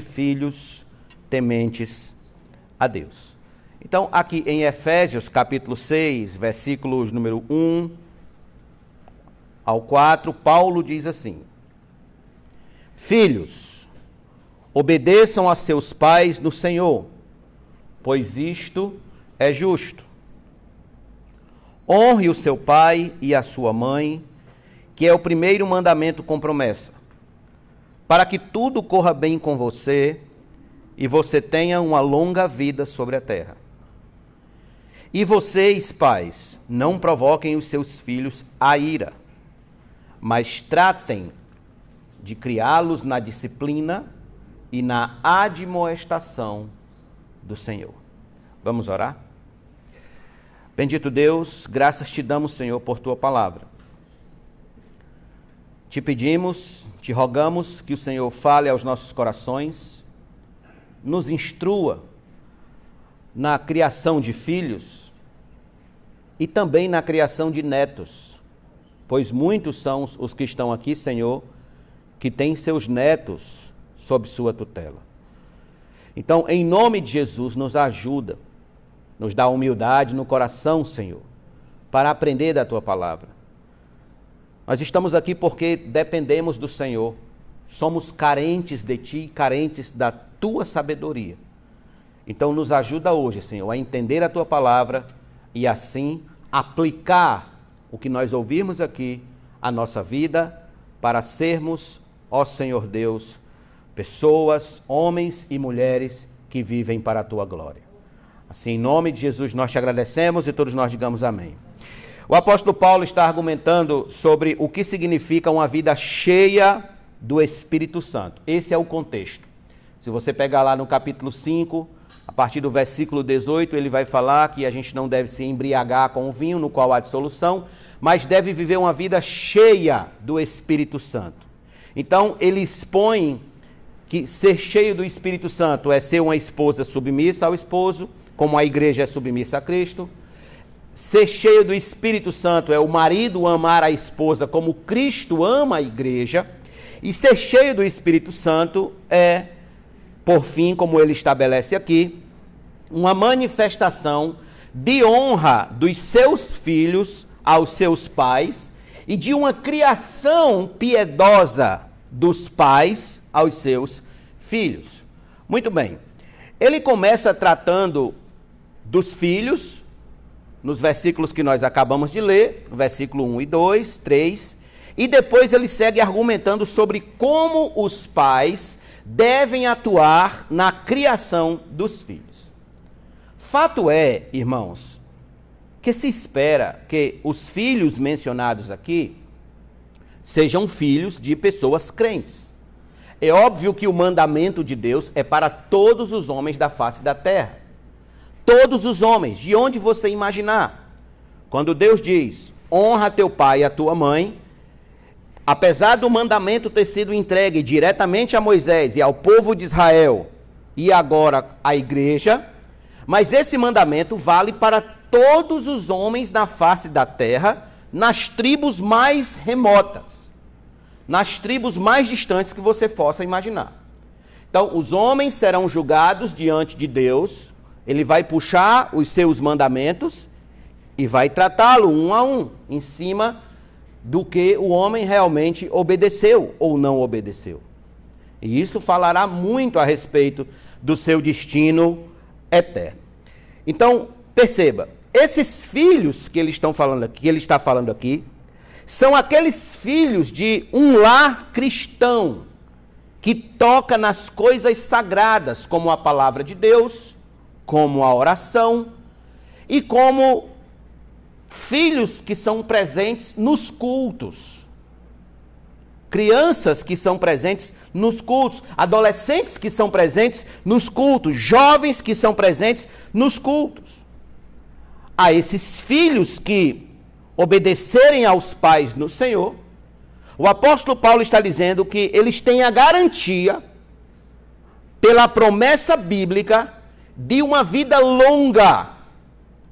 filhos tementes a Deus. Então, aqui em Efésios, capítulo 6, versículos número 1 ao 4, Paulo diz assim: Filhos, obedeçam a seus pais no Senhor, pois isto é justo. Honre o seu pai e a sua mãe, que é o primeiro mandamento com promessa, para que tudo corra bem com você e você tenha uma longa vida sobre a terra. E vocês, pais, não provoquem os seus filhos a ira, mas tratem de criá-los na disciplina e na admoestação do Senhor. Vamos orar? Bendito Deus, graças te damos, Senhor, por tua palavra. Te pedimos, te rogamos que o Senhor fale aos nossos corações, nos instrua na criação de filhos e também na criação de netos, pois muitos são os que estão aqui, Senhor, que têm seus netos sob sua tutela. Então, em nome de Jesus, nos ajuda, nos dá humildade no coração, Senhor, para aprender da tua palavra. Nós estamos aqui porque dependemos do Senhor, somos carentes de ti, carentes da tua sabedoria. Então, nos ajuda hoje, Senhor, a entender a tua palavra e assim aplicar o que nós ouvimos aqui à nossa vida para sermos ó Senhor Deus, pessoas, homens e mulheres que vivem para a tua glória. Assim, em nome de Jesus, nós te agradecemos e todos nós digamos amém. O apóstolo Paulo está argumentando sobre o que significa uma vida cheia do Espírito Santo. Esse é o contexto. Se você pegar lá no capítulo 5, a partir do versículo 18, ele vai falar que a gente não deve se embriagar com o vinho no qual há dissolução, mas deve viver uma vida cheia do Espírito Santo. Então, ele expõe que ser cheio do Espírito Santo é ser uma esposa submissa ao esposo, como a igreja é submissa a Cristo. Ser cheio do Espírito Santo é o marido amar a esposa como Cristo ama a igreja. E ser cheio do Espírito Santo é, por fim, como ele estabelece aqui, uma manifestação de honra dos seus filhos aos seus pais e de uma criação piedosa dos pais aos seus filhos. Muito bem. Ele começa tratando dos filhos, nos versículos que nós acabamos de ler, versículo 1 e 2, 3, e depois ele segue argumentando sobre como os pais devem atuar na criação dos filhos. Fato é, irmãos, que se espera que os filhos mencionados aqui sejam filhos de pessoas crentes. É óbvio que o mandamento de Deus é para todos os homens da face da terra. Todos os homens, de onde você imaginar. Quando Deus diz: honra teu pai e a tua mãe, apesar do mandamento ter sido entregue diretamente a Moisés e ao povo de Israel, e agora à igreja, mas esse mandamento vale para todos os homens na face da terra, nas tribos mais remotas nas tribos mais distantes que você possa imaginar. Então, os homens serão julgados diante de Deus, ele vai puxar os seus mandamentos e vai tratá-lo um a um, em cima do que o homem realmente obedeceu ou não obedeceu. E isso falará muito a respeito do seu destino eterno. Então, perceba, esses filhos que ele, estão falando aqui, que ele está falando aqui, são aqueles filhos de um lar cristão que toca nas coisas sagradas, como a palavra de Deus, como a oração e como filhos que são presentes nos cultos. Crianças que são presentes nos cultos, adolescentes que são presentes nos cultos, jovens que são presentes nos cultos. A esses filhos que obedecerem aos pais no Senhor, o apóstolo Paulo está dizendo que eles têm a garantia, pela promessa bíblica, de uma vida longa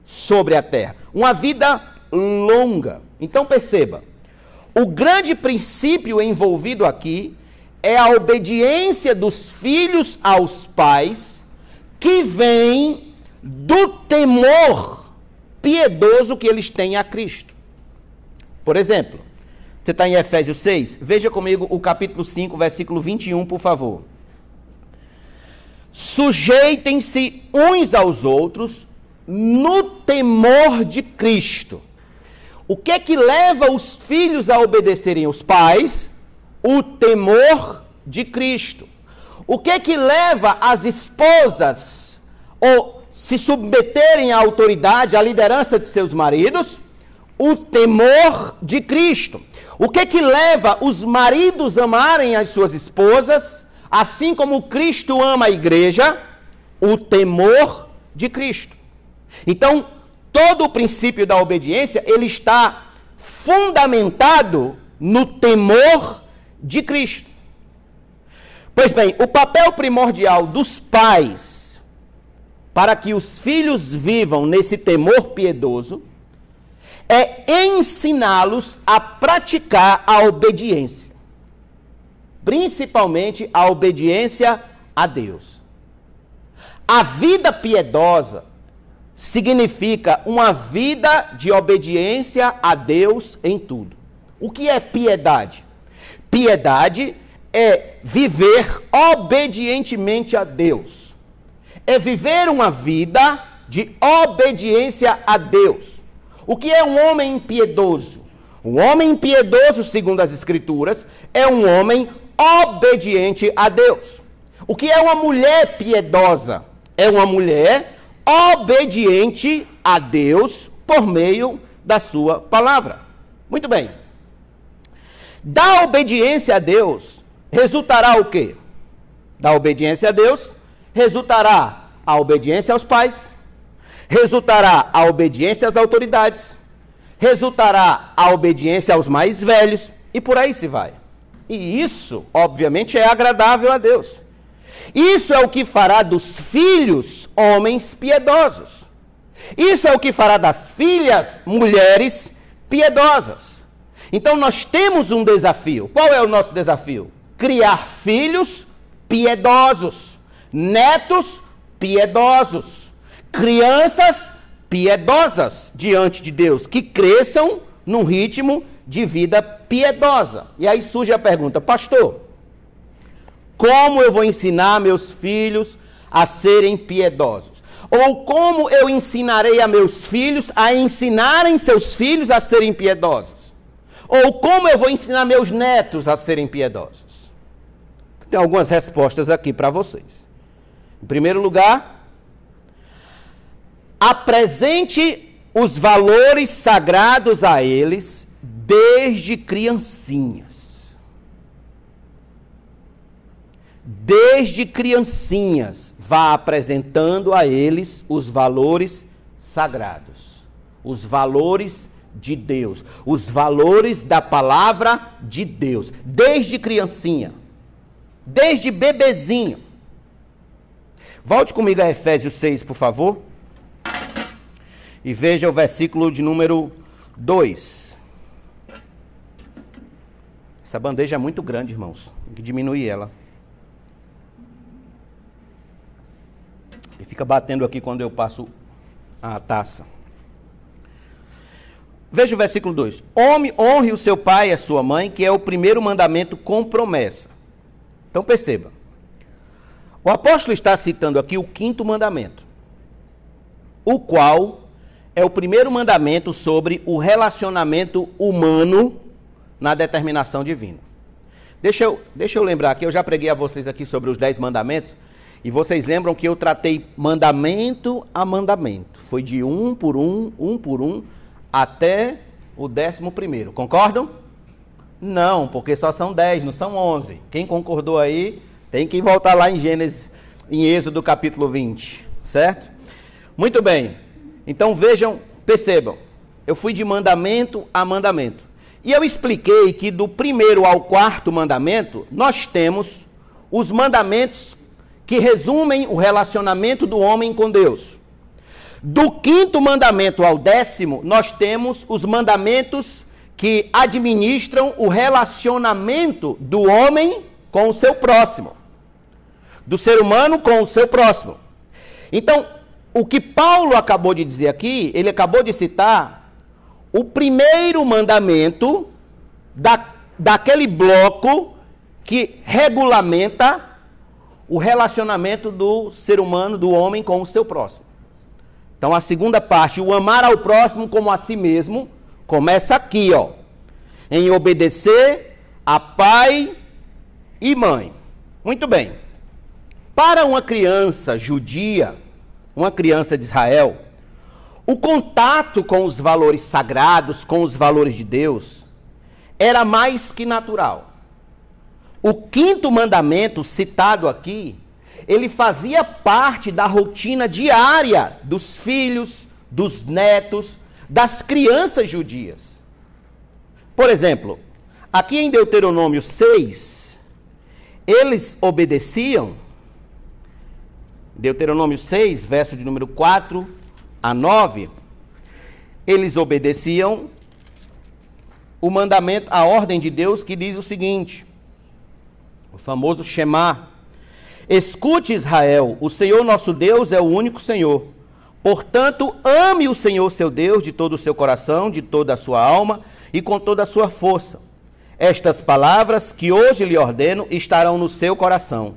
sobre a terra. Uma vida longa. Então perceba, o grande princípio envolvido aqui é a obediência dos filhos aos pais que vem do temor piedoso que eles têm a Cristo. Por exemplo, você está em Efésios 6? Veja comigo o capítulo 5, versículo 21, por favor. Sujeitem-se uns aos outros no temor de Cristo. O que é que leva os filhos a obedecerem os pais? O temor de Cristo. O que é que leva as esposas ou se submeterem à autoridade, à liderança de seus maridos? O temor de Cristo. O que é que leva os maridos a amarem as suas esposas, assim como Cristo ama a igreja? O temor de Cristo. Então, todo o princípio da obediência, ele está fundamentado no temor de Cristo. Pois bem, o papel primordial dos pais para que os filhos vivam nesse temor piedoso é ensiná-los a praticar a obediência, principalmente a obediência a Deus. A vida piedosa significa uma vida de obediência a Deus em tudo. O que é piedade? Piedade é viver obedientemente a Deus. É viver uma vida de obediência a Deus. O que é um homem impiedoso? Um homem impiedoso, segundo as Escrituras, é um homem obediente a Deus. O que é uma mulher piedosa? É uma mulher obediente a Deus por meio da sua palavra. Muito bem. Da obediência a Deus resultará o quê? Da obediência a Deus resultará a obediência aos pais, resultará a obediência às autoridades, resultará a obediência aos mais velhos e por aí se vai. E isso, obviamente, é agradável a Deus. Isso é o que fará dos filhos homens piedosos. Isso é o que fará das filhas mulheres piedosas. Então nós temos um desafio. Qual é o nosso desafio? Criar filhos piedosos, netos piedosos, crianças piedosas diante de Deus, que cresçam num ritmo de vida piedosa. E aí surge a pergunta, pastor, como eu vou ensinar meus filhos a serem piedosos? Ou como eu ensinarei a meus filhos a ensinarem seus filhos a serem piedosos? Ou como eu vou ensinar meus netos a serem piedosos? Tem algumas respostas aqui para vocês. Em primeiro lugar, apresente os valores sagrados a eles desde criancinhas. desde criancinhas, vá apresentando a eles os valores sagrados, os valores de Deus, os valores da palavra de Deus, desde criancinha, desde bebezinho. Volte comigo a Efésios 6, por favor. E veja o versículo de número 2. Essa bandeja é muito grande, irmãos. Tem que diminuir ela. E fica batendo aqui quando eu passo a taça. Veja o versículo 2: Homem, honre o seu pai e a sua mãe, que é o primeiro mandamento com promessa. Então perceba. O apóstolo está citando aqui o quinto mandamento, o qual é o primeiro mandamento sobre o relacionamento humano na determinação divina. Deixa eu, deixa eu lembrar que eu já preguei a vocês aqui sobre os dez mandamentos, e vocês lembram que eu tratei mandamento a mandamento. Foi de um por um, um por um, até o décimo primeiro. Concordam? Não, porque só são dez, não são onze. Quem concordou aí tem que voltar lá em Gênesis, em Êxodo capítulo 20, certo? Muito bem. Então vejam, percebam. Eu fui de mandamento a mandamento. E eu expliquei que do primeiro ao quarto mandamento, nós temos os mandamentos que resumem o relacionamento do homem com Deus. Do quinto mandamento ao décimo, nós temos os mandamentos que administram o relacionamento do homem com o seu próximo. Do ser humano com o seu próximo. Então, o que Paulo acabou de dizer aqui, ele acabou de citar o primeiro mandamento da, daquele bloco que regulamenta o relacionamento do ser humano, do homem com o seu próximo. Então a segunda parte, o amar ao próximo como a si mesmo, começa aqui, ó, em obedecer a pai e mãe. Muito bem. Para uma criança judia, uma criança de Israel, o contato com os valores sagrados, com os valores de Deus, era mais que natural. O quinto mandamento citado aqui, ele fazia parte da rotina diária dos filhos, dos netos, das crianças judias. Por exemplo, aqui em Deuteronômio 6, eles obedeciam, Deuteronômio 6, verso de número 4 a 9, eles obedeciam o mandamento, a ordem de Deus que diz o seguinte: o famoso Shema. Escute, Israel, o Senhor nosso Deus é o único Senhor. Portanto, ame o Senhor seu Deus de todo o seu coração, de toda a sua alma e com toda a sua força. Estas palavras que hoje lhe ordeno estarão no seu coração.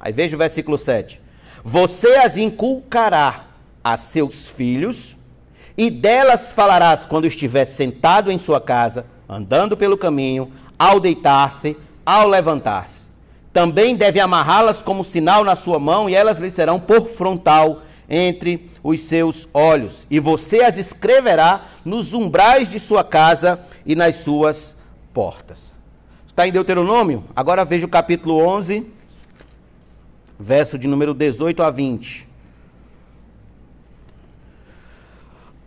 Aí veja o versículo 7. Você as inculcará a seus filhos, e delas falarás quando estiver sentado em sua casa, andando pelo caminho, ao deitar-se, ao levantar-se. Também deve amarrá-las como sinal na sua mão, e elas lhe serão por frontal entre os seus olhos. E você as escreverá nos umbrais de sua casa e nas suas portas. Está em Deuteronômio? Agora veja o capítulo 11, verso de número 18 a 20.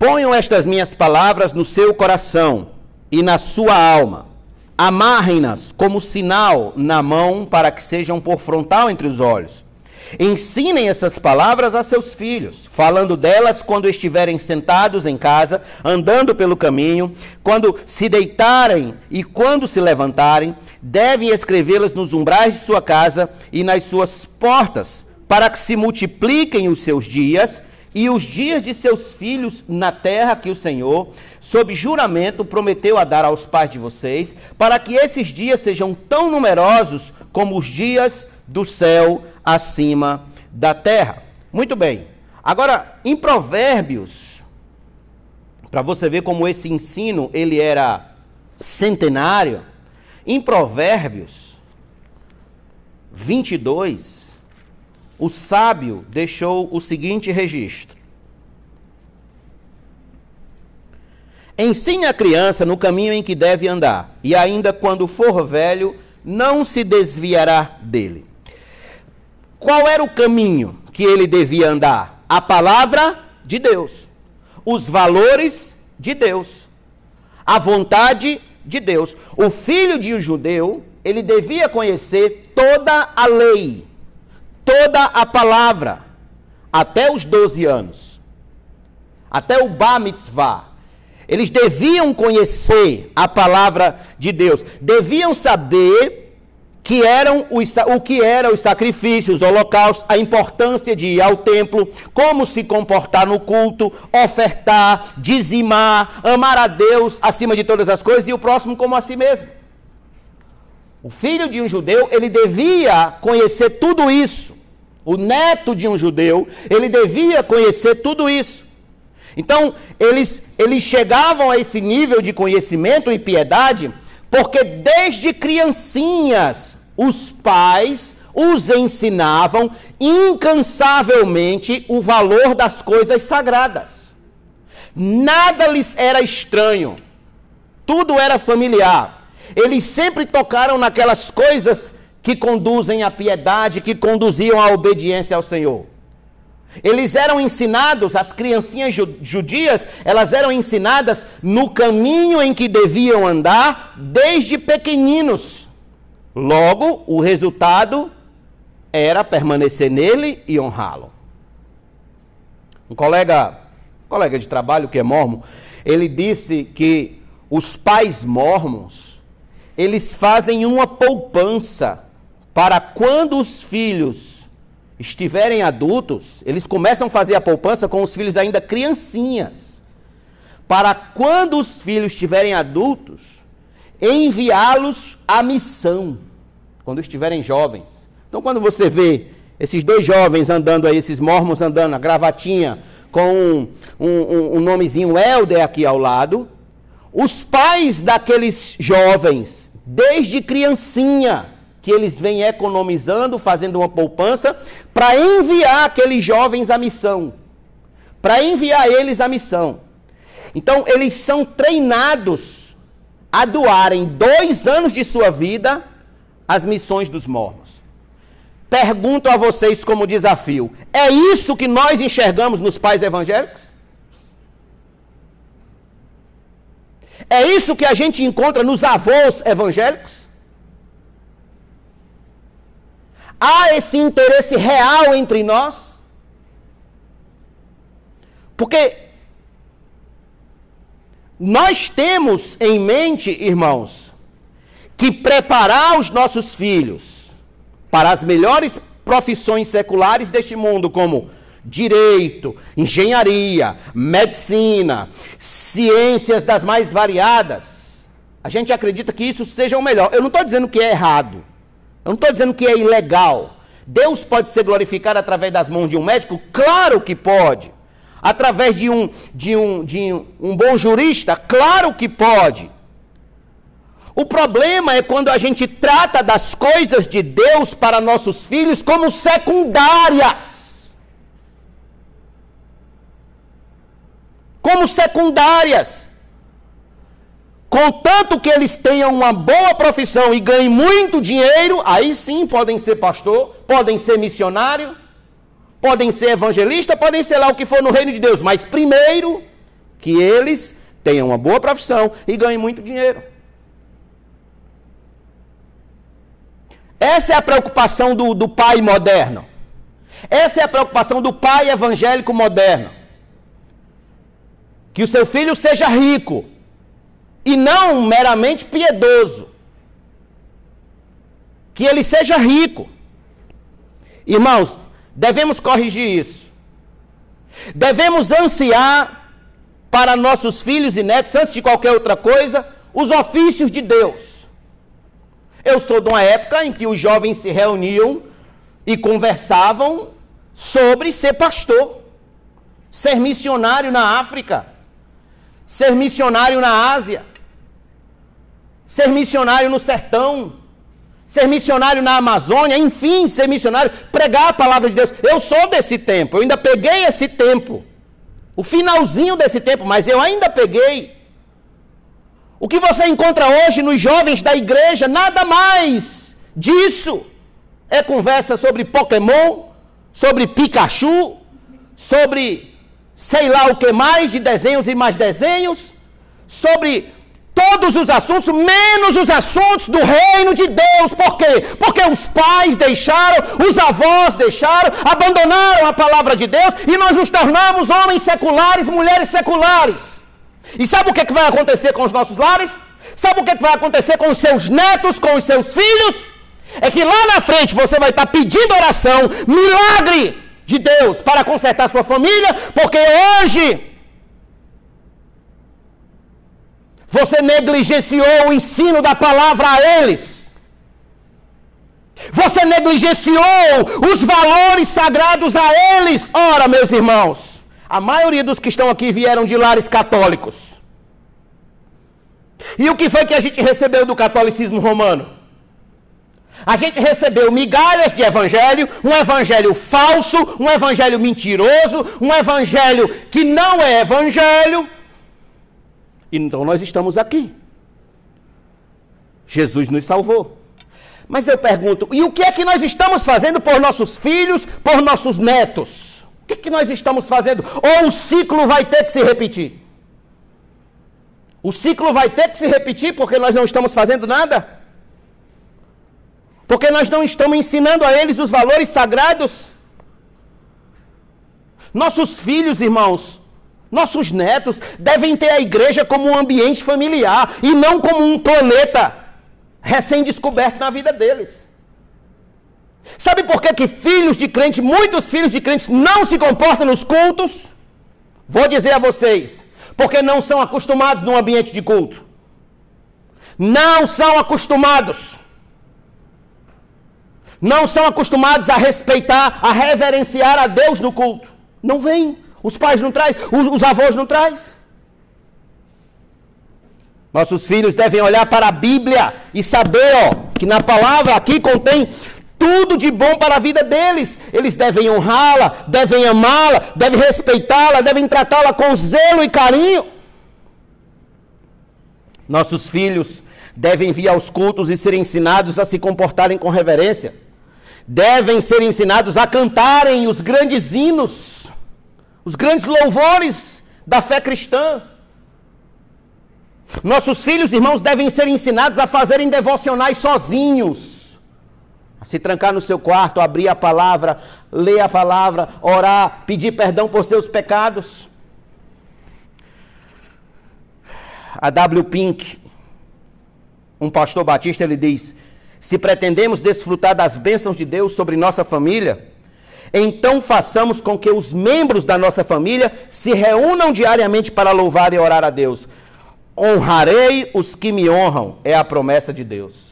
Ponham estas minhas palavras no seu coração e na sua alma Amarrem-nas como sinal na mão para que sejam por frontal entre os olhos. Ensinem essas palavras a seus filhos, falando delas quando estiverem sentados em casa, andando pelo caminho, quando se deitarem e quando se levantarem, devem escrevê-las nos umbrais de sua casa e nas suas portas, para que se multipliquem os seus dias e os dias de seus filhos na terra que o Senhor, sob juramento, prometeu a dar aos pais de vocês, para que esses dias sejam tão numerosos como os dias do céu acima da terra. Muito bem. Agora, em Provérbios, para você ver como esse ensino ele era centenário, em Provérbios 22, o sábio deixou o seguinte registro: Ensine a criança no caminho em que deve andar, e ainda quando for velho, não se desviará dele. Qual era o caminho que ele devia andar? A palavra de Deus, os valores de Deus, a vontade de Deus. O filho de um judeu, ele devia conhecer toda a lei toda a palavra, até os 12 anos, até o Bar Mitzvah. Eles deviam conhecer a palavra de Deus, deviam saber que eram os, o que eram os sacrifícios, os holocaustos, a importância de ir ao templo, como se comportar no culto, ofertar, dizimar, amar a Deus acima de todas as coisas e o próximo como a si mesmo. O filho de um judeu, ele devia conhecer tudo isso o neto de um judeu, ele devia conhecer tudo isso. Então, eles, eles chegavam a esse nível de conhecimento e piedade, porque desde criancinhas os pais os ensinavam incansavelmente o valor das coisas sagradas. Nada lhes era estranho, tudo era familiar. Eles sempre tocaram naquelas coisas que conduzem à piedade, que conduziam à obediência ao Senhor. Eles eram ensinados, as criancinhas judias, elas eram ensinadas no caminho em que deviam andar desde pequeninos. Logo, o resultado era permanecer nele e honrá-lo. Um colega, colega de trabalho que é mormon, ele disse que os pais mormons, eles fazem uma poupança para quando os filhos estiverem adultos, eles começam a fazer a poupança com os filhos ainda criancinhas. Para quando os filhos estiverem adultos, enviá-los à missão, quando estiverem jovens. Então, quando você vê esses dois jovens andando aí, esses mormons andando, a gravatinha, com um, um, um nomezinho Helder aqui ao lado, os pais daqueles jovens, desde criancinha, que eles vêm economizando, fazendo uma poupança, para enviar aqueles jovens à missão. Para enviar eles à missão. Então, eles são treinados a doarem dois anos de sua vida às missões dos mormons. Pergunto a vocês como desafio: é isso que nós enxergamos nos pais evangélicos? É isso que a gente encontra nos avós evangélicos? Há esse interesse real entre nós? Porque nós temos em mente, irmãos, que preparar os nossos filhos para as melhores profissões seculares deste mundo, como direito, engenharia, medicina, ciências das mais variadas, a gente acredita que isso seja o melhor. Eu não estou dizendo que é errado. Eu não estou dizendo que é ilegal. Deus pode ser glorificado através das mãos de um médico? Claro que pode. Através de um, de um, de um, bom jurista? Claro que pode. O problema é quando a gente trata das coisas de Deus para nossos filhos como secundárias. Como secundárias. Contanto que eles tenham uma boa profissão e ganhem muito dinheiro, aí sim podem ser pastor, podem ser missionário, podem ser evangelista, podem ser lá o que for no reino de Deus. Mas primeiro, que eles tenham uma boa profissão e ganhem muito dinheiro. Essa é a preocupação do, do pai moderno. Essa é a preocupação do pai evangélico moderno. Que o seu filho seja rico e não meramente piedoso. Que ele seja rico. Irmãos, devemos corrigir isso. Devemos ansiar para nossos filhos e netos, antes de qualquer outra coisa, os ofícios de Deus. Eu sou de uma época em que os jovens se reuniam e conversavam sobre ser pastor, ser missionário na África, ser missionário na Ásia ser missionário no sertão, ser missionário na Amazônia, enfim, ser missionário, pregar a palavra de Deus. Eu sou desse tempo, eu ainda peguei esse tempo. O finalzinho desse tempo, mas eu ainda peguei. O que você encontra hoje nos jovens da igreja, nada mais disso. É conversa sobre Pokémon, sobre Pikachu, sobre sei lá o que mais, de desenhos e mais desenhos, sobre todos os assuntos, menos os assuntos do reino de Deus. Por quê? Porque os pais deixaram, os avós deixaram, abandonaram a palavra de Deus e nós nos tornamos homens seculares, mulheres seculares. E sabe o que, é vai acontecer com os nossos lares? Sabe o é que vai acontecer com os seus netos, com os seus filhos? É que lá na frente você vai estar pedindo oração, milagre de Deus para consertar sua família, porque hoje Você negligenciou o ensino da palavra a eles. Você negligenciou os valores sagrados a eles. Ora, meus irmãos, a maioria dos que estão aqui vieram de lares católicos. E o que foi que a gente recebeu do catolicismo romano? A gente recebeu migalhas de evangelho, um evangelho falso, um evangelho mentiroso, um evangelho que não é evangelho, então nós estamos aqui. Jesus nos salvou. Mas eu pergunto, e o que é que nós estamos fazendo por nossos filhos, por nossos netos? O que é que nós estamos fazendo? Ou o ciclo vai ter que se repetir? O ciclo vai ter que se repetir porque nós não estamos fazendo nada? Porque nós não estamos ensinando a eles os valores sagrados? Nossos filhos, irmãos, nossos netos devem ter a igreja como um ambiente familiar e não como um planeta recém-descoberto na vida deles. Sabe por que, que filhos de crente, muitos filhos de crentes não se comportam nos cultos? Vou dizer a vocês, porque não são acostumados num ambiente de culto. Não são acostumados. Não são acostumados a respeitar, a reverenciar a Deus no culto. Não vem. Os pais não trazem, os, os avós não trazem. Nossos filhos devem olhar para a Bíblia e saber ó, que na palavra aqui contém tudo de bom para a vida deles. Eles devem honrá-la, devem amá-la, devem respeitá-la, devem tratá-la com zelo e carinho. Nossos filhos devem vir aos cultos e ser ensinados a se comportarem com reverência. Devem ser ensinados a cantarem os grandes hinos, os grandes louvores da fé cristã. Nossos filhos, irmãos, devem ser ensinados a fazerem devocionais sozinhos a se trancar no seu quarto, abrir a palavra, ler a palavra, orar, pedir perdão por seus pecados. A W. Pink, um pastor batista, ele diz: se pretendemos desfrutar das bênçãos de Deus sobre nossa família, então façamos com que os membros da nossa família se reúnam diariamente para louvar e orar a Deus. Honrarei os que me honram, é a promessa de Deus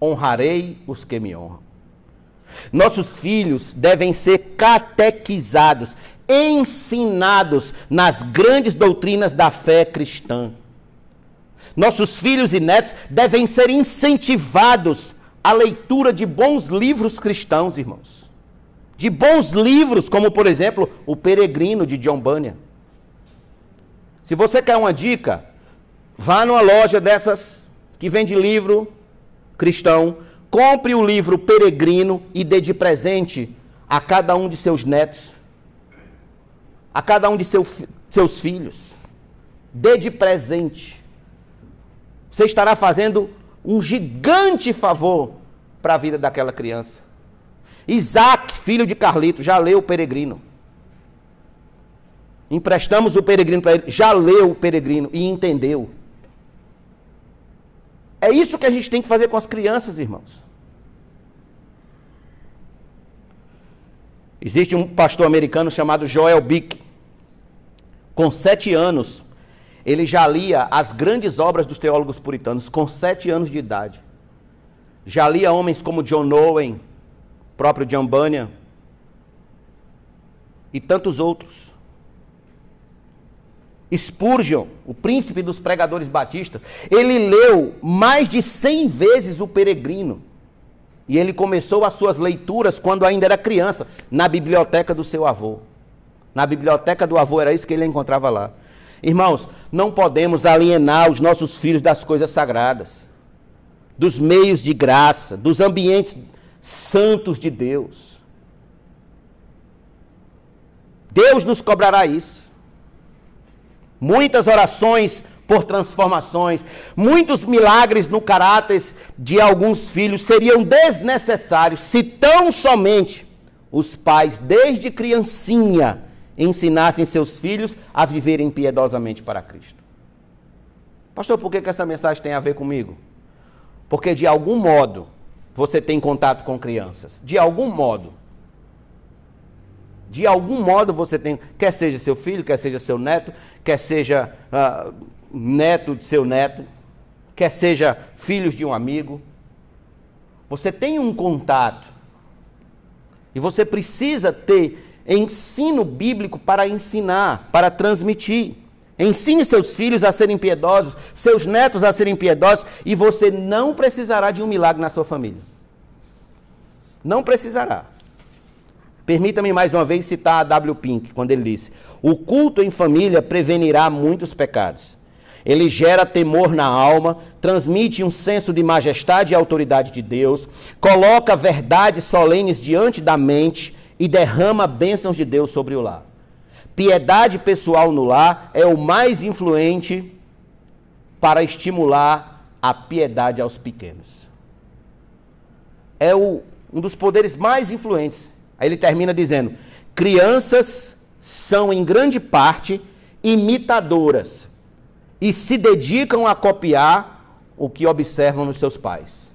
honrarei os que me honram. Nossos filhos devem ser catequizados, ensinados nas grandes doutrinas da fé cristã. Nossos filhos e netos devem ser incentivados à leitura de bons livros cristãos, irmãos. De bons livros, como por exemplo, O Peregrino de John Bunyan. Se você quer uma dica, vá numa loja dessas que vende livro cristão, compre o livro Peregrino e dê de presente a cada um de seus netos, a cada um de seu, seus filhos. Dê de presente. Você estará fazendo um gigante favor para a vida daquela criança. Isaac, filho de Carlito, já leu o Peregrino. Emprestamos o Peregrino para ele, já leu o Peregrino e entendeu. É isso que a gente tem que fazer com as crianças, irmãos. Existe um pastor americano chamado Joel Bick. Com sete anos, ele já lia as grandes obras dos teólogos puritanos, com sete anos de idade. Já lia homens como John Owen, próprio John Bunyan e tantos outros. Spurgeon, o príncipe dos pregadores batistas, ele leu mais de 100 vezes o Peregrino. E ele começou as suas leituras quando ainda era criança, na biblioteca do seu avô. Na biblioteca do avô, era isso que ele encontrava lá. Irmãos, não podemos alienar os nossos filhos das coisas sagradas, dos meios de graça, dos ambientes santos de Deus. Deus nos cobrará isso muitas orações por transformações, muitos milagres no caráter de alguns filhos seriam desnecessários se tão somente os pais, desde criancinha, ensinassem seus filhos a viverem piedosamente para Cristo. Pastor, por que, que essa mensagem tem a ver comigo? Porque de algum modo você tem contato com crianças. De algum modo. De algum modo você tem, quer seja seu filho, quer seja seu neto, quer seja uh, neto de seu neto, quer seja filhos de um amigo. Você tem um contato. E você precisa ter ensino bíblico para ensinar, para transmitir. Ensine seus filhos a serem piedosos, seus netos a serem piedosos, e você não precisará de um milagre na sua família. Não precisará. Permita-me mais uma vez citar a W. Pink, quando ele disse: O culto em família prevenirá muitos pecados. Ele gera temor na alma, transmite um senso de majestade e autoridade de Deus, coloca verdades solenes diante da mente e derrama bênçãos de Deus sobre o lar. Piedade pessoal no lar é o mais influente para estimular a piedade aos pequenos. É o, um dos poderes mais influentes Aí ele termina dizendo: crianças são em grande parte imitadoras e se dedicam a copiar o que observam nos seus pais.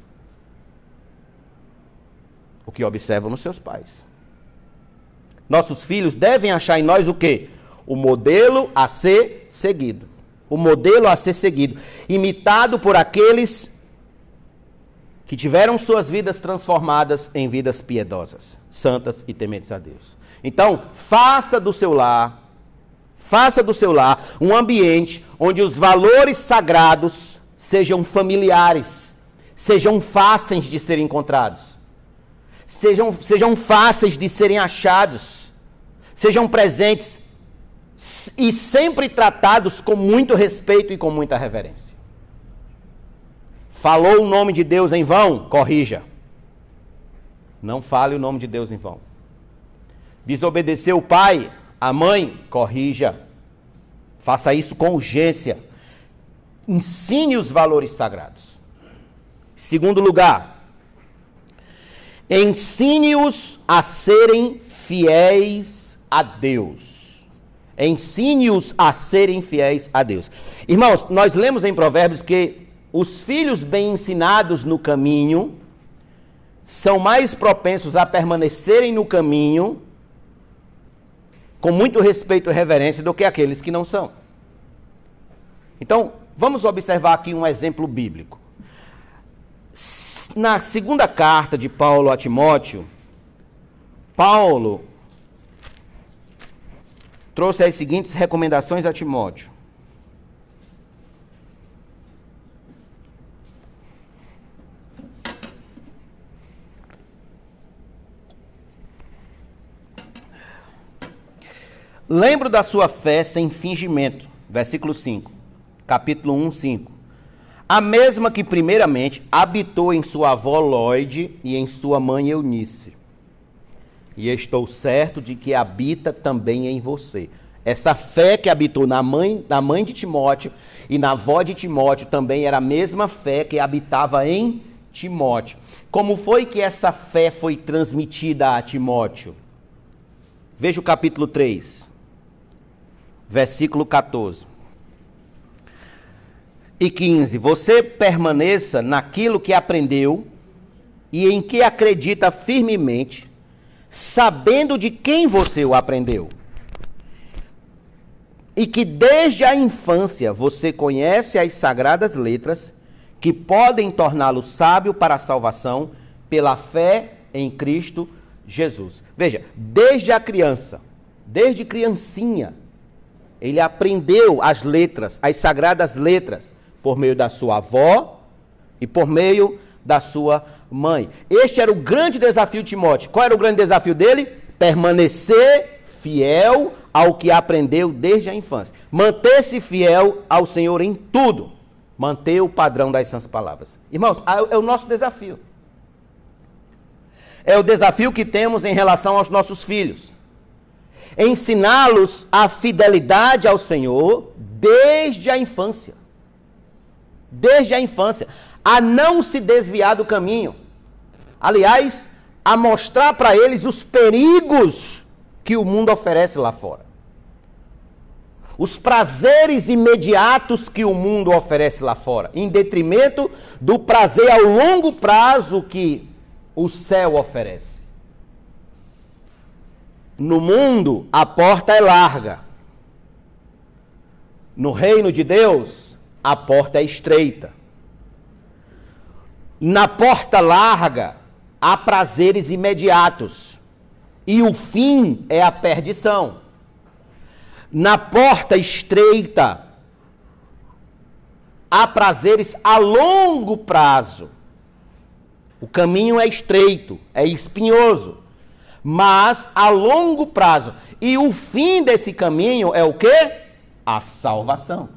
o que observam nos seus pais. Nossos filhos devem achar em nós o quê? O modelo a ser seguido. O modelo a ser seguido. Imitado por aqueles que tiveram suas vidas transformadas em vidas piedosas, santas e tementes a Deus. Então, faça do seu lar, faça do seu lar um ambiente onde os valores sagrados sejam familiares, sejam fáceis de serem encontrados, sejam, sejam fáceis de serem achados, sejam presentes e sempre tratados com muito respeito e com muita reverência. Falou o nome de Deus em vão? Corrija. Não fale o nome de Deus em vão. Desobedeceu o pai, a mãe? Corrija. Faça isso com urgência. Ensine os valores sagrados. Segundo lugar, ensine-os a serem fiéis a Deus. Ensine-os a serem fiéis a Deus. Irmãos, nós lemos em Provérbios que os filhos bem ensinados no caminho são mais propensos a permanecerem no caminho com muito respeito e reverência do que aqueles que não são. Então, vamos observar aqui um exemplo bíblico. Na segunda carta de Paulo a Timóteo, Paulo trouxe as seguintes recomendações a Timóteo. Lembro da sua fé sem fingimento. Versículo 5. Capítulo 1, 5. A mesma que primeiramente habitou em sua avó Lloyd e em sua mãe Eunice. E estou certo de que habita também em você. Essa fé que habitou na mãe, na mãe de Timóteo e na avó de Timóteo também era a mesma fé que habitava em Timóteo. Como foi que essa fé foi transmitida a Timóteo? Veja o capítulo 3 versículo 14 e 15. Você permaneça naquilo que aprendeu e em que acredita firmemente, sabendo de quem você o aprendeu. E que desde a infância você conhece as sagradas letras que podem torná-lo sábio para a salvação pela fé em Cristo Jesus. Veja, desde a criança, desde criancinha, ele aprendeu as letras, as sagradas letras, por meio da sua avó e por meio da sua mãe. Este era o grande desafio de Timóteo. Qual era o grande desafio dele? Permanecer fiel ao que aprendeu desde a infância. Manter-se fiel ao Senhor em tudo. Manter o padrão das sãs palavras. Irmãos, é o nosso desafio. É o desafio que temos em relação aos nossos filhos ensiná-los a fidelidade ao Senhor desde a infância. Desde a infância. A não se desviar do caminho. Aliás, a mostrar para eles os perigos que o mundo oferece lá fora. Os prazeres imediatos que o mundo oferece lá fora, em detrimento do prazer ao longo prazo que o céu oferece. No mundo, a porta é larga. No reino de Deus, a porta é estreita. Na porta larga, há prazeres imediatos. E o fim é a perdição. Na porta estreita, há prazeres a longo prazo. O caminho é estreito, é espinhoso mas a longo prazo. E o fim desse caminho é o quê? A salvação.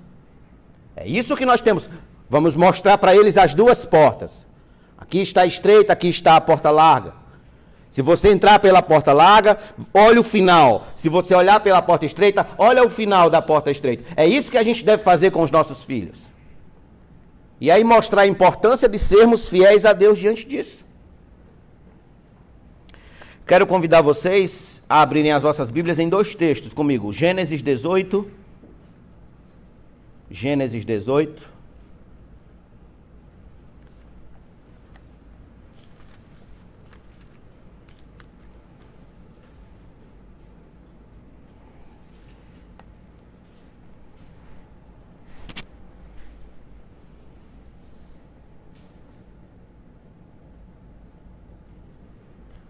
É isso que nós temos. Vamos mostrar para eles as duas portas. Aqui está a estreita, aqui está a porta larga. Se você entrar pela porta larga, olha o final. Se você olhar pela porta estreita, olha o final da porta estreita. É isso que a gente deve fazer com os nossos filhos. E aí mostrar a importância de sermos fiéis a Deus diante disso. Quero convidar vocês a abrirem as vossas Bíblias em dois textos comigo. Gênesis 18. Gênesis 18.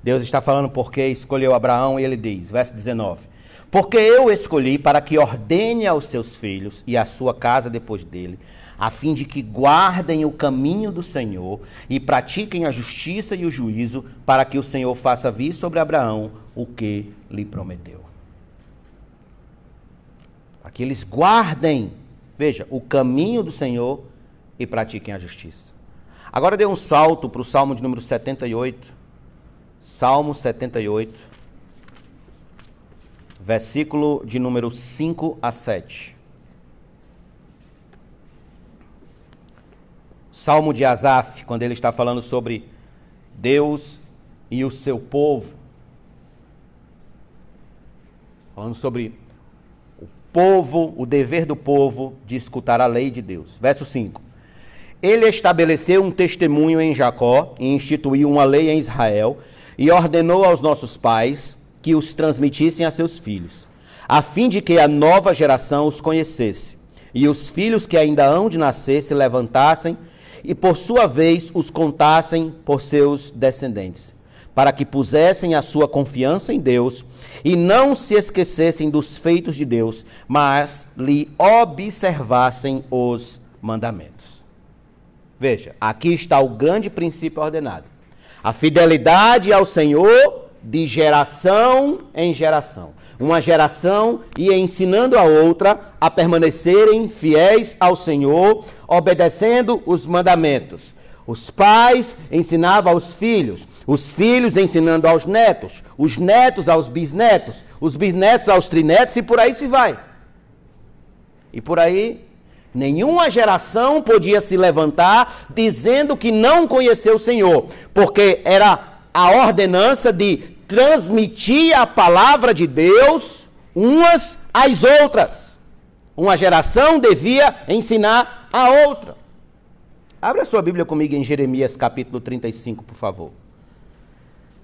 Deus está falando porque escolheu Abraão e ele diz, verso 19: porque eu escolhi para que ordene aos seus filhos e à sua casa depois dele, a fim de que guardem o caminho do Senhor e pratiquem a justiça e o juízo, para que o Senhor faça vir sobre Abraão o que lhe prometeu. Para que eles guardem, veja, o caminho do Senhor e pratiquem a justiça. Agora dê um salto para o Salmo de número 78. Salmo 78, versículo de número 5 a 7. Salmo de Asaf, quando ele está falando sobre Deus e o seu povo. Falando sobre o povo, o dever do povo de escutar a lei de Deus. Verso 5. Ele estabeleceu um testemunho em Jacó e instituiu uma lei em Israel e ordenou aos nossos pais que os transmitissem a seus filhos, a fim de que a nova geração os conhecesse e os filhos que ainda hão de nascer se levantassem e por sua vez os contassem por seus descendentes, para que pusessem a sua confiança em Deus e não se esquecessem dos feitos de Deus, mas lhe observassem os mandamentos. Veja, aqui está o grande princípio ordenado. A fidelidade ao Senhor de geração em geração. Uma geração ia ensinando a outra a permanecerem fiéis ao Senhor, obedecendo os mandamentos. Os pais ensinavam aos filhos, os filhos ensinando aos netos, os netos aos bisnetos, os bisnetos aos trinetos e por aí se vai. E por aí Nenhuma geração podia se levantar dizendo que não conheceu o Senhor, porque era a ordenança de transmitir a palavra de Deus umas às outras. Uma geração devia ensinar a outra. Abra sua Bíblia comigo em Jeremias capítulo 35, por favor.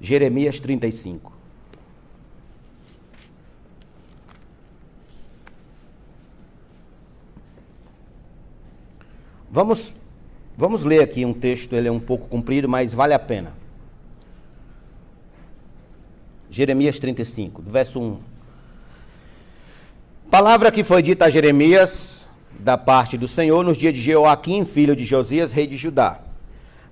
Jeremias 35. Vamos, vamos ler aqui um texto, ele é um pouco comprido, mas vale a pena. Jeremias 35, do verso 1. Palavra que foi dita a Jeremias da parte do Senhor nos dias de Jeoaquim, filho de Josias, rei de Judá.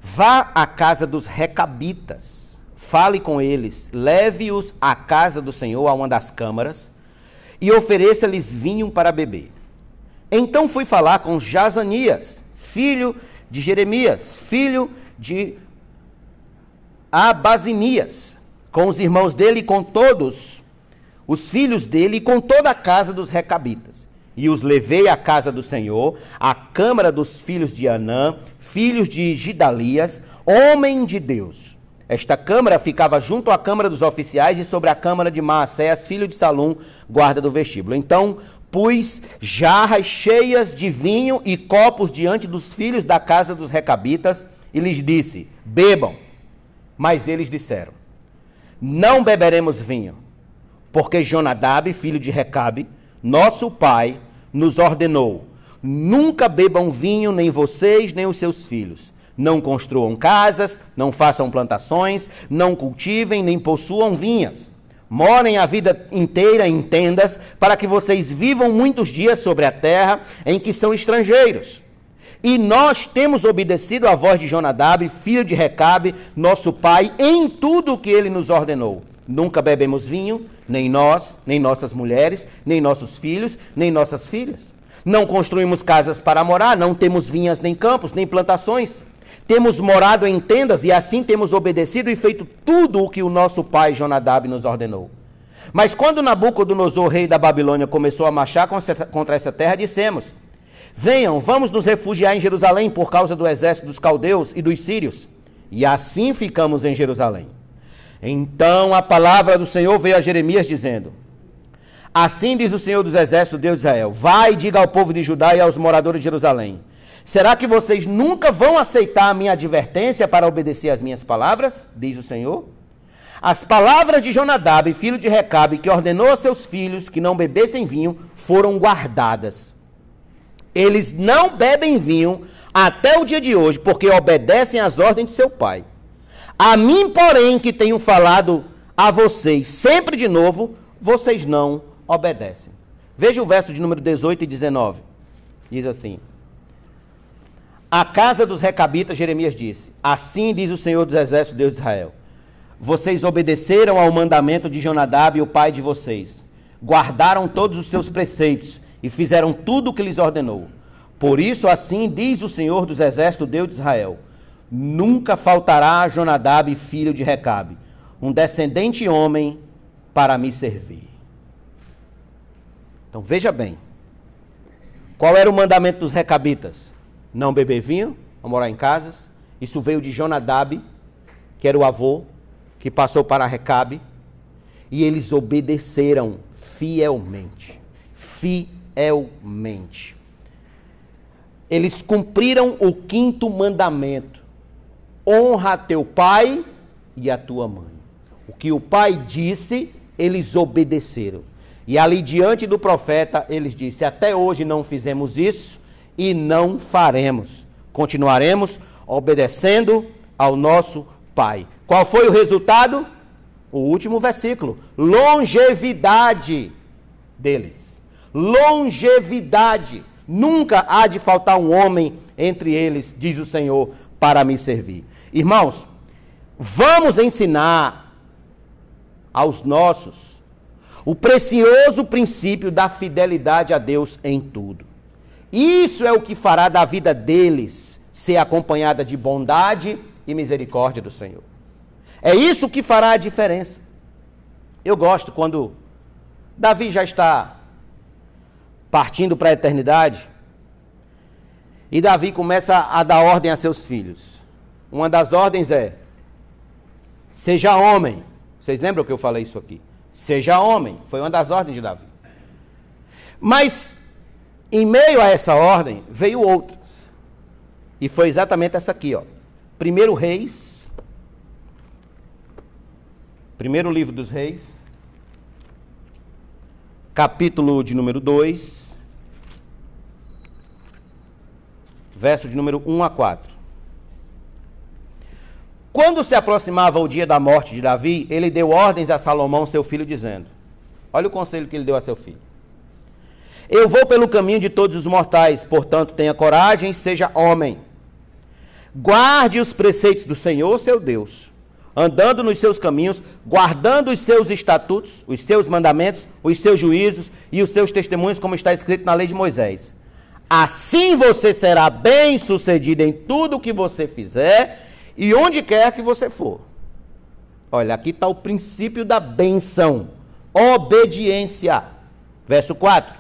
Vá à casa dos recabitas, fale com eles, leve-os à casa do Senhor, a uma das câmaras, e ofereça-lhes vinho para beber. Então fui falar com Jazanias, filho de Jeremias, filho de Abazinias, com os irmãos dele e com todos os filhos dele e com toda a casa dos recabitas. E os levei à casa do Senhor, à câmara dos filhos de Anã, filhos de Gidalias, homem de Deus. Esta câmara ficava junto à câmara dos oficiais e sobre a câmara de Maacéas, filho de Salum, guarda do vestíbulo. Então pus jarras cheias de vinho e copos diante dos filhos da casa dos recabitas e lhes disse: Bebam. Mas eles disseram: Não beberemos vinho, porque Jonadab, filho de Recabe, nosso pai, nos ordenou: Nunca bebam vinho, nem vocês, nem os seus filhos. Não construam casas, não façam plantações, não cultivem, nem possuam vinhas Morem a vida inteira em tendas, para que vocês vivam muitos dias sobre a terra em que são estrangeiros. E nós temos obedecido à voz de Jonadab, filho de Recabe, nosso pai, em tudo o que ele nos ordenou. Nunca bebemos vinho, nem nós, nem nossas mulheres, nem nossos filhos, nem nossas filhas. Não construímos casas para morar, não temos vinhas nem campos, nem plantações. Temos morado em tendas e assim temos obedecido e feito tudo o que o nosso pai Jonadab nos ordenou. Mas quando Nabucodonosor, rei da Babilônia, começou a marchar contra essa terra, dissemos: Venham, vamos nos refugiar em Jerusalém por causa do exército dos caldeus e dos sírios. E assim ficamos em Jerusalém. Então a palavra do Senhor veio a Jeremias dizendo: Assim diz o Senhor dos exércitos, Deus de Israel: Vai e diga ao povo de Judá e aos moradores de Jerusalém: Será que vocês nunca vão aceitar a minha advertência para obedecer às minhas palavras? Diz o Senhor. As palavras de Jonadab, filho de Recabe, que ordenou a seus filhos que não bebessem vinho, foram guardadas. Eles não bebem vinho até o dia de hoje, porque obedecem às ordens de seu pai. A mim, porém, que tenho falado a vocês sempre de novo, vocês não obedecem. Veja o verso de número 18 e 19. Diz assim: A casa dos recabitas, Jeremias disse: Assim diz o Senhor dos Exércitos, Deus de Israel: Vocês obedeceram ao mandamento de Jonadab, o pai de vocês, guardaram todos os seus preceitos e fizeram tudo o que lhes ordenou. Por isso, assim diz o Senhor dos Exércitos, Deus de Israel: Nunca faltará a Jonadab, filho de Recabe, um descendente homem para me servir. Então veja bem. Qual era o mandamento dos recabitas? Não beber vinho, não morar em casas. Isso veio de Jonadab, que era o avô, que passou para Recabe. E eles obedeceram fielmente. Fielmente. Eles cumpriram o quinto mandamento: honra teu pai e a tua mãe. O que o pai disse, eles obedeceram. E ali diante do profeta, eles disse: Até hoje não fizemos isso e não faremos. Continuaremos obedecendo ao nosso Pai. Qual foi o resultado? O último versículo: longevidade deles. Longevidade. Nunca há de faltar um homem entre eles, diz o Senhor, para me servir. Irmãos, vamos ensinar aos nossos o precioso princípio da fidelidade a Deus em tudo. Isso é o que fará da vida deles ser acompanhada de bondade e misericórdia do Senhor. É isso que fará a diferença. Eu gosto quando Davi já está partindo para a eternidade. E Davi começa a dar ordem a seus filhos. Uma das ordens é: seja homem. Vocês lembram que eu falei isso aqui? Seja homem. Foi uma das ordens de Davi. Mas, em meio a essa ordem, veio outras. E foi exatamente essa aqui, ó. Primeiro Reis. Primeiro livro dos Reis. Capítulo de número 2. Verso de número 1 a 4. Quando se aproximava o dia da morte de Davi, ele deu ordens a Salomão, seu filho, dizendo: Olha o conselho que ele deu a seu filho. Eu vou pelo caminho de todos os mortais, portanto, tenha coragem, seja homem. Guarde os preceitos do Senhor, seu Deus, andando nos seus caminhos, guardando os seus estatutos, os seus mandamentos, os seus juízos e os seus testemunhos, como está escrito na lei de Moisés. Assim você será bem sucedido em tudo o que você fizer e onde quer que você for. Olha, aqui está o princípio da benção: obediência. Verso 4.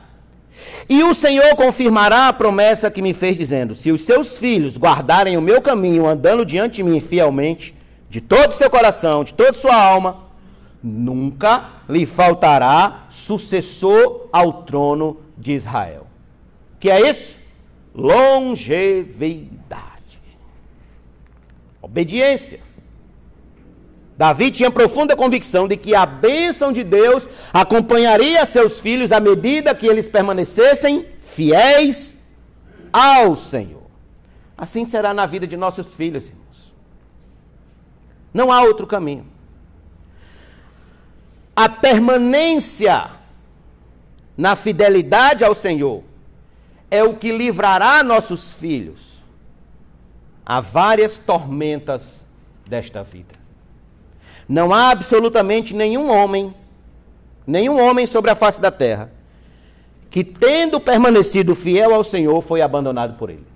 E o Senhor confirmará a promessa que me fez, dizendo: Se os seus filhos guardarem o meu caminho, andando diante de mim fielmente, de todo o seu coração, de toda sua alma, nunca lhe faltará sucessor ao trono de Israel que é isso? Longevidade. Obediência. Davi tinha profunda convicção de que a bênção de Deus acompanharia seus filhos à medida que eles permanecessem fiéis ao Senhor. Assim será na vida de nossos filhos, irmãos. Não há outro caminho. A permanência na fidelidade ao Senhor é o que livrará nossos filhos a várias tormentas desta vida. Não há absolutamente nenhum homem, nenhum homem sobre a face da terra, que tendo permanecido fiel ao Senhor, foi abandonado por ele.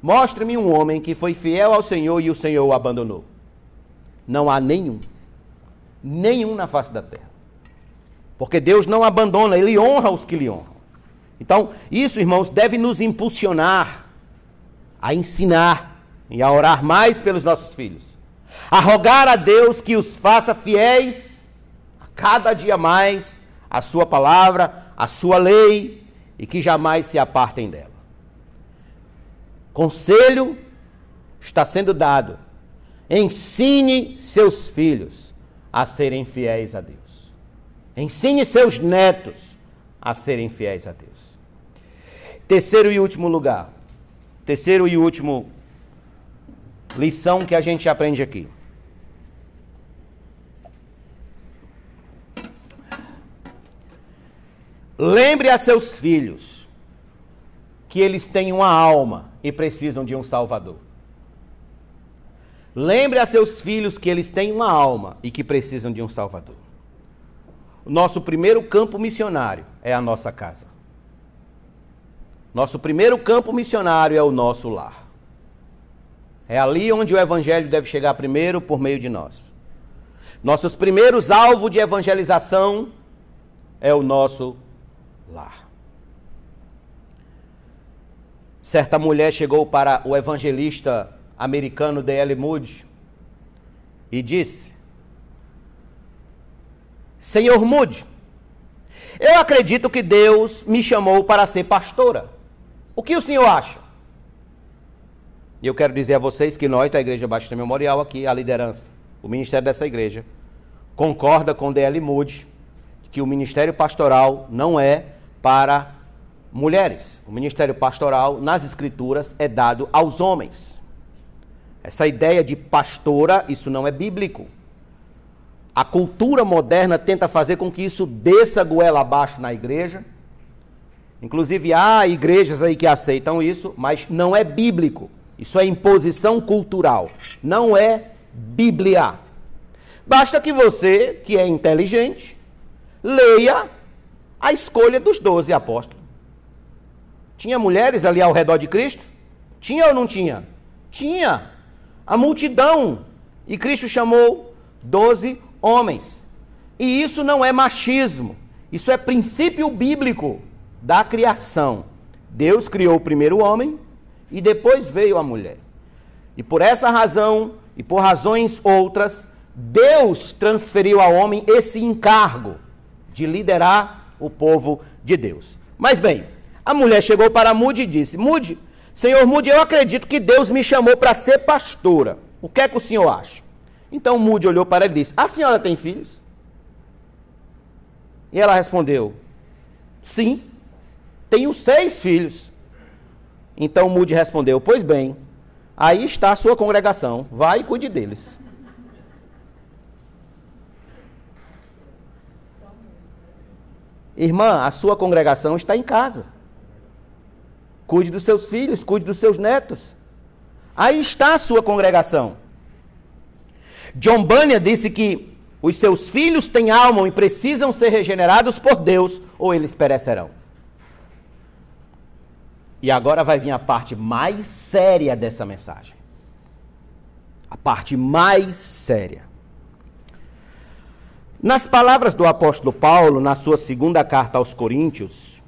Mostre-me um homem que foi fiel ao Senhor e o Senhor o abandonou. Não há nenhum. Nenhum na face da terra. Porque Deus não abandona, Ele honra os que lhe honram. Então, isso, irmãos, deve nos impulsionar a ensinar e a orar mais pelos nossos filhos. A rogar a Deus que os faça fiéis a cada dia mais a sua palavra, a sua lei e que jamais se apartem dela. Conselho está sendo dado. Ensine seus filhos a serem fiéis a Deus. Ensine seus netos a serem fiéis a Deus. Terceiro e último lugar. Terceiro e último lição que a gente aprende aqui. Lembre a seus filhos que eles têm uma alma e precisam de um Salvador. Lembre a seus filhos que eles têm uma alma e que precisam de um Salvador. O nosso primeiro campo missionário é a nossa casa. Nosso primeiro campo missionário é o nosso lar. É ali onde o Evangelho deve chegar primeiro por meio de nós. Nossos primeiros alvos de evangelização é o nosso lar. Certa mulher chegou para o evangelista americano D.L. Moody e disse: Senhor Moody, eu acredito que Deus me chamou para ser pastora. O que o senhor acha? E eu quero dizer a vocês que nós, da Igreja Batista Memorial, aqui, a liderança, o ministério dessa igreja, concorda com D.L. Moody que o ministério pastoral não é para mulheres. O ministério pastoral, nas escrituras, é dado aos homens. Essa ideia de pastora, isso não é bíblico. A cultura moderna tenta fazer com que isso desça goela abaixo na igreja. Inclusive há igrejas aí que aceitam isso, mas não é bíblico. Isso é imposição cultural, não é Bíblia. Basta que você, que é inteligente, leia a escolha dos doze apóstolos. Tinha mulheres ali ao redor de Cristo? Tinha ou não tinha? Tinha. A multidão. E Cristo chamou doze homens. E isso não é machismo. Isso é princípio bíblico da criação. Deus criou o primeiro homem e depois veio a mulher. E por essa razão e por razões outras, Deus transferiu ao homem esse encargo de liderar o povo de Deus. Mas bem, a mulher chegou para Mude e disse: Mude, Senhor Mude, eu acredito que Deus me chamou para ser pastora. O que é que o senhor acha? Então Mude olhou para ele e disse: A senhora tem filhos? E ela respondeu: Sim, tenho seis filhos. Então Mude respondeu: Pois bem, aí está a sua congregação, vai e cuide deles. Irmã, a sua congregação está em casa. Cuide dos seus filhos, cuide dos seus netos. Aí está a sua congregação. John Bunyan disse que os seus filhos têm alma e precisam ser regenerados por Deus, ou eles perecerão. E agora vai vir a parte mais séria dessa mensagem. A parte mais séria. Nas palavras do apóstolo Paulo, na sua segunda carta aos Coríntios,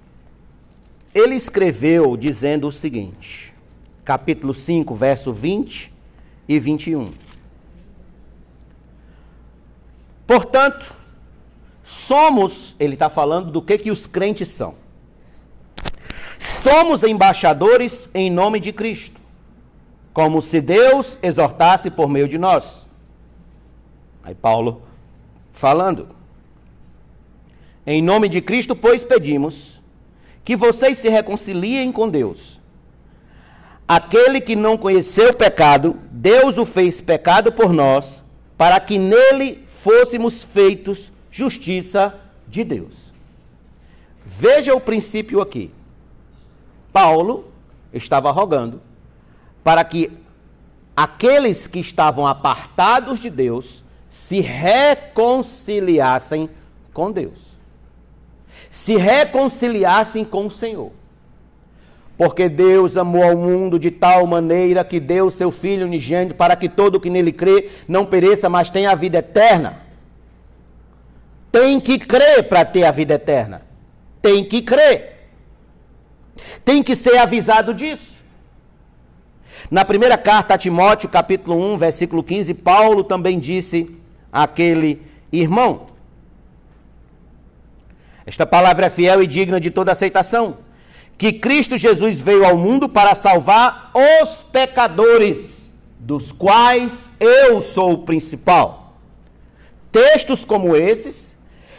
ele escreveu dizendo o seguinte, capítulo 5, verso 20 e 21. Portanto, somos, ele está falando do que, que os crentes são. Somos embaixadores em nome de Cristo, como se Deus exortasse por meio de nós. Aí Paulo falando. Em nome de Cristo, pois pedimos que vocês se reconciliem com Deus. Aquele que não conheceu o pecado, Deus o fez pecado por nós, para que nele fôssemos feitos justiça de Deus. Veja o princípio aqui. Paulo estava rogando para que aqueles que estavam apartados de Deus se reconciliassem com Deus. Se reconciliassem com o Senhor. Porque Deus amou ao mundo de tal maneira que deu seu Filho unigênito para que todo que nele crê não pereça, mas tenha a vida eterna. Tem que crer para ter a vida eterna. Tem que crer. Tem que ser avisado disso. Na primeira carta a Timóteo, capítulo 1, versículo 15, Paulo também disse àquele irmão: Esta palavra é fiel e digna de toda aceitação, que Cristo Jesus veio ao mundo para salvar os pecadores, dos quais eu sou o principal. Textos como esses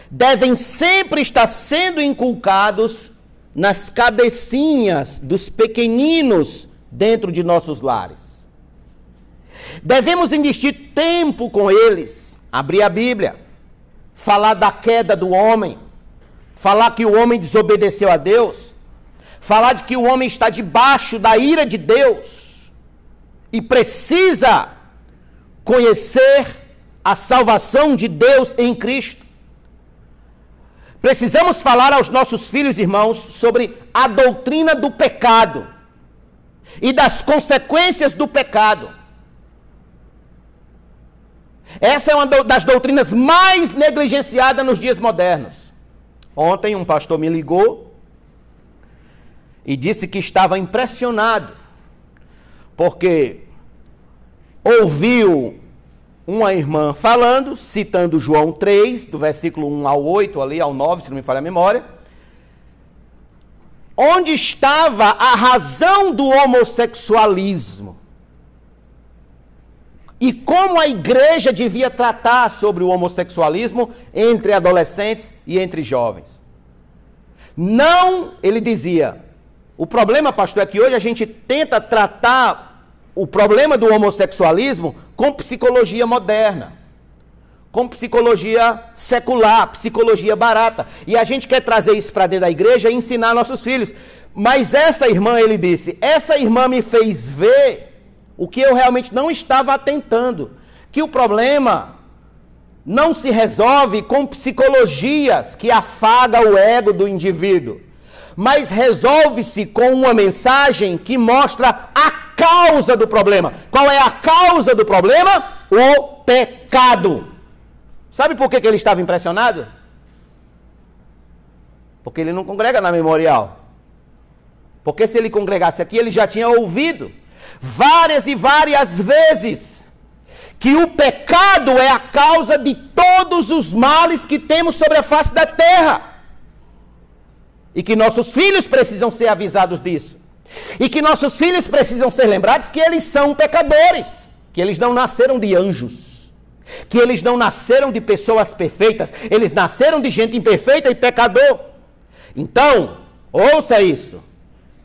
devem sempre estar sendo inculcados nas cabecinhas dos pequeninos dentro de nossos lares. Devemos investir tempo com eles, abrir a Bíblia, falar da queda do homem, falar que o homem desobedeceu a Deus, falar de que o homem está debaixo da ira de Deus e precisa conhecer a salvação de Deus em Cristo. Precisamos falar aos nossos filhos e irmãos sobre a doutrina do pecado e das consequências do pecado. Essa é uma das doutrinas mais negligenciadas nos dias modernos. Ontem um pastor me ligou e disse que estava impressionado porque ouviu uma irmã falando, citando João 3, do versículo 1 ao 8, ali ao 9, se não me falha a memória, onde estava a razão do homossexualismo. E como a igreja devia tratar sobre o homossexualismo entre adolescentes e entre jovens. Não, ele dizia, o problema, pastor, é que hoje a gente tenta tratar o problema do homossexualismo com psicologia moderna, com psicologia secular, psicologia barata. E a gente quer trazer isso para dentro da igreja e ensinar nossos filhos. Mas essa irmã, ele disse, essa irmã me fez ver o que eu realmente não estava atentando, que o problema não se resolve com psicologias que afaga o ego do indivíduo mas resolve-se com uma mensagem que mostra a causa do problema. Qual é a causa do problema? O pecado. Sabe por que, que ele estava impressionado? Porque ele não congrega na memorial. Porque se ele congregasse aqui, ele já tinha ouvido várias e várias vezes que o pecado é a causa de todos os males que temos sobre a face da terra. E que nossos filhos precisam ser avisados disso. E que nossos filhos precisam ser lembrados que eles são pecadores. Que eles não nasceram de anjos. Que eles não nasceram de pessoas perfeitas. Eles nasceram de gente imperfeita e pecador. Então, ouça isso.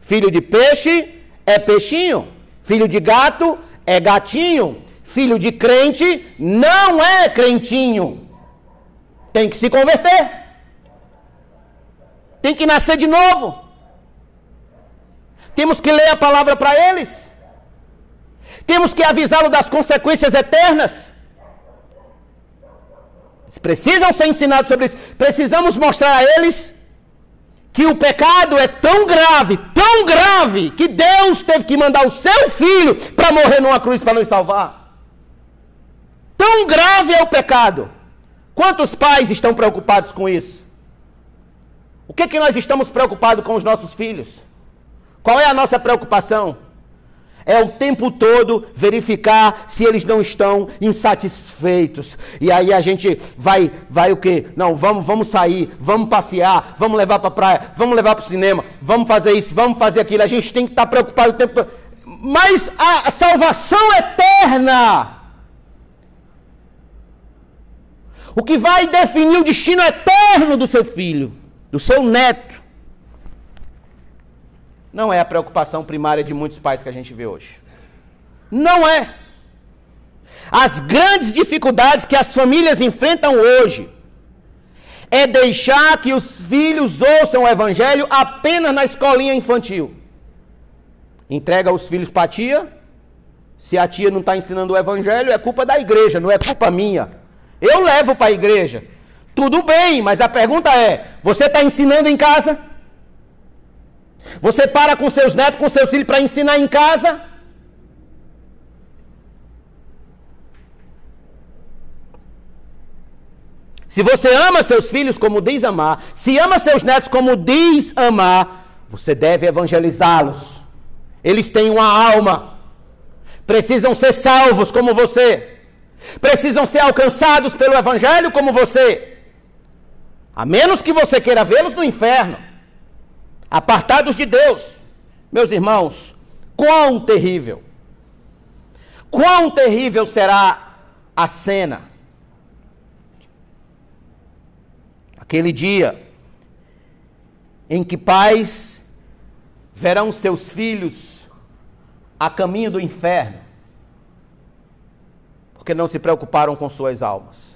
Filho de peixe é peixinho. Filho de gato é gatinho. Filho de crente não é crentinho. Tem que se converter tem que nascer de novo. Temos que ler a palavra para eles. Temos que avisá-lo das consequências eternas. Eles precisam ser ensinados sobre isso. Precisamos mostrar a eles que o pecado é tão grave, tão grave, que Deus teve que mandar o seu filho para morrer numa cruz para nos salvar. Tão grave é o pecado. Quantos pais estão preocupados com isso? O que, que nós estamos preocupados com os nossos filhos? Qual é a nossa preocupação? É o tempo todo verificar se eles não estão insatisfeitos. E aí a gente vai, vai o quê? Não, vamos, vamos sair, vamos passear, vamos levar para a praia, vamos levar para o cinema, vamos fazer isso, vamos fazer aquilo. A gente tem que estar preocupado o tempo todo. Mas a salvação eterna. O que vai definir o destino eterno do seu filho do seu neto, não é a preocupação primária de muitos pais que a gente vê hoje. Não é. As grandes dificuldades que as famílias enfrentam hoje é deixar que os filhos ouçam o evangelho apenas na escolinha infantil. Entrega os filhos para a tia. Se a tia não está ensinando o evangelho, é culpa da igreja, não é culpa minha. Eu levo para a igreja. Tudo bem, mas a pergunta é: você está ensinando em casa? Você para com seus netos, com seus filhos para ensinar em casa? Se você ama seus filhos como diz amar, se ama seus netos como diz amar, você deve evangelizá-los. Eles têm uma alma, precisam ser salvos como você, precisam ser alcançados pelo Evangelho como você. A menos que você queira vê-los no inferno, apartados de Deus. Meus irmãos, quão terrível, quão terrível será a cena. Aquele dia em que pais verão seus filhos a caminho do inferno, porque não se preocuparam com suas almas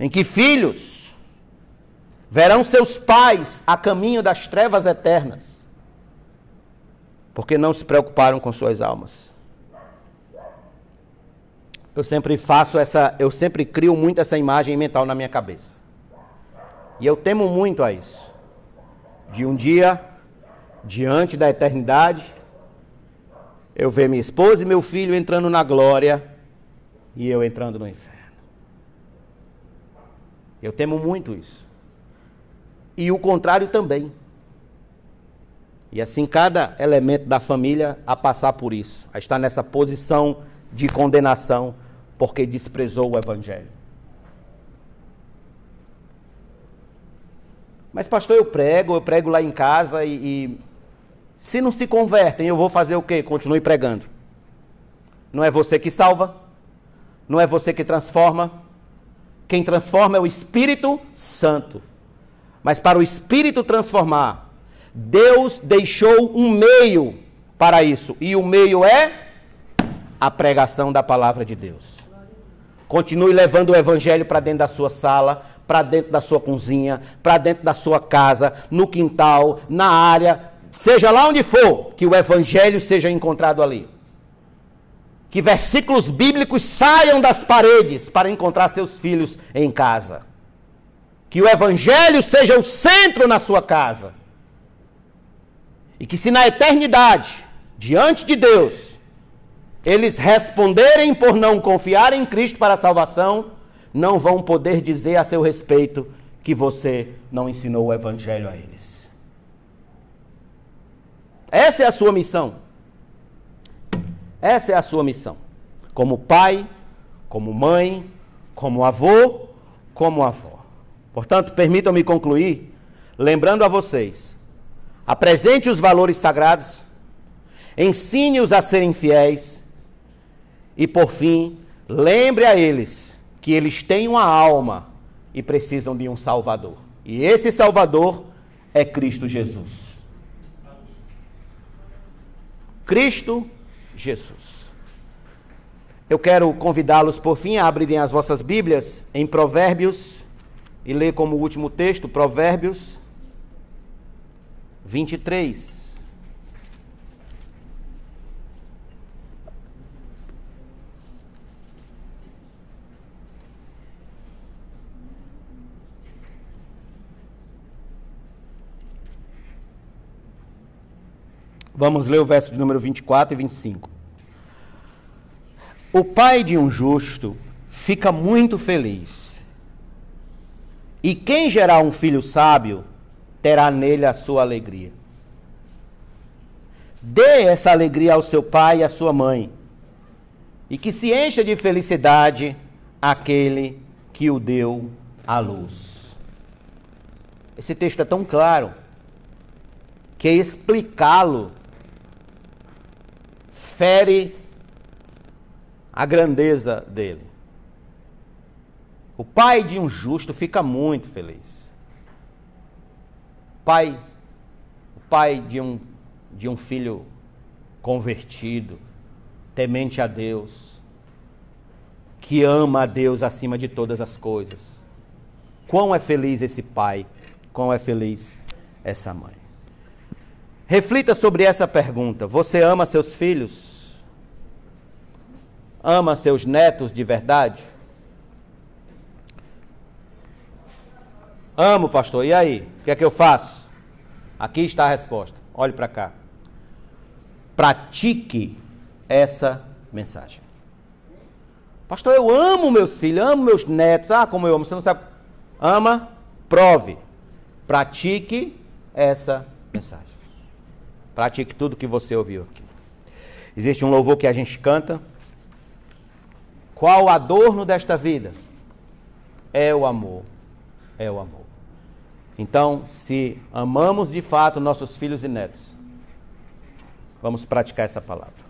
em que filhos Verão seus pais a caminho das trevas eternas, porque não se preocuparam com suas almas. Eu sempre faço essa, eu sempre crio muito essa imagem mental na minha cabeça. E eu temo muito a isso. De um dia, diante da eternidade, eu ver minha esposa e meu filho entrando na glória e eu entrando no inferno. Eu temo muito isso. E o contrário também. E assim cada elemento da família a passar por isso, a estar nessa posição de condenação porque desprezou o evangelho. Mas pastor, eu prego, eu prego lá em casa e, e se não se convertem, eu vou fazer o quê? Continue pregando. Não é você que salva, não é você que transforma. Quem transforma é o Espírito Santo. Mas para o Espírito transformar, Deus deixou um meio para isso. E o meio é a pregação da palavra de Deus. Continue levando o evangelho para dentro da sua sala, para dentro da sua cozinha, para dentro da sua casa, no quintal, na área, seja lá onde for, que o evangelho seja encontrado ali. Que versículos bíblicos saiam das paredes para encontrar seus filhos em casa. Que o evangelho seja o centro na sua casa. E que se na eternidade, diante de Deus, eles responderem por não confiar em Cristo para a salvação, não vão poder dizer a seu respeito que você não ensinou o evangelho a eles. Essa é a sua missão. Essa é a sua missão. Como pai, como mãe, como avô, como avó. Portanto, permitam-me concluir lembrando a vocês: apresente os valores sagrados, ensine-os a serem fiéis e, por fim, lembre a eles que eles têm uma alma e precisam de um Salvador. E esse Salvador é Cristo Jesus. Cristo Jesus. Eu quero convidá-los, por fim, a abrirem as vossas Bíblias em Provérbios e ler como último texto Provérbios 23. Vamos ler o verso de número 24 e 25. O pai de um justo fica muito feliz. E quem gerar um filho sábio terá nele a sua alegria. Dê essa alegria ao seu pai e à sua mãe, e que se encha de felicidade aquele que o deu à luz. Esse texto é tão claro que explicá-lo fere a grandeza dele. O pai de um justo fica muito feliz. Pai, o pai de um, de um filho convertido, temente a Deus, que ama a Deus acima de todas as coisas. Quão é feliz esse pai, quão é feliz essa mãe. Reflita sobre essa pergunta: você ama seus filhos? ama seus netos de verdade? Amo, pastor. E aí? O que é que eu faço? Aqui está a resposta. Olhe para cá. Pratique essa mensagem. Pastor, eu amo meus filhos, amo meus netos. Ah, como eu amo. Você não sabe. Ama, prove. Pratique essa mensagem. Pratique tudo que você ouviu aqui. Existe um louvor que a gente canta qual o adorno desta vida? É o amor. É o amor. Então, se amamos de fato nossos filhos e netos, vamos praticar essa palavra.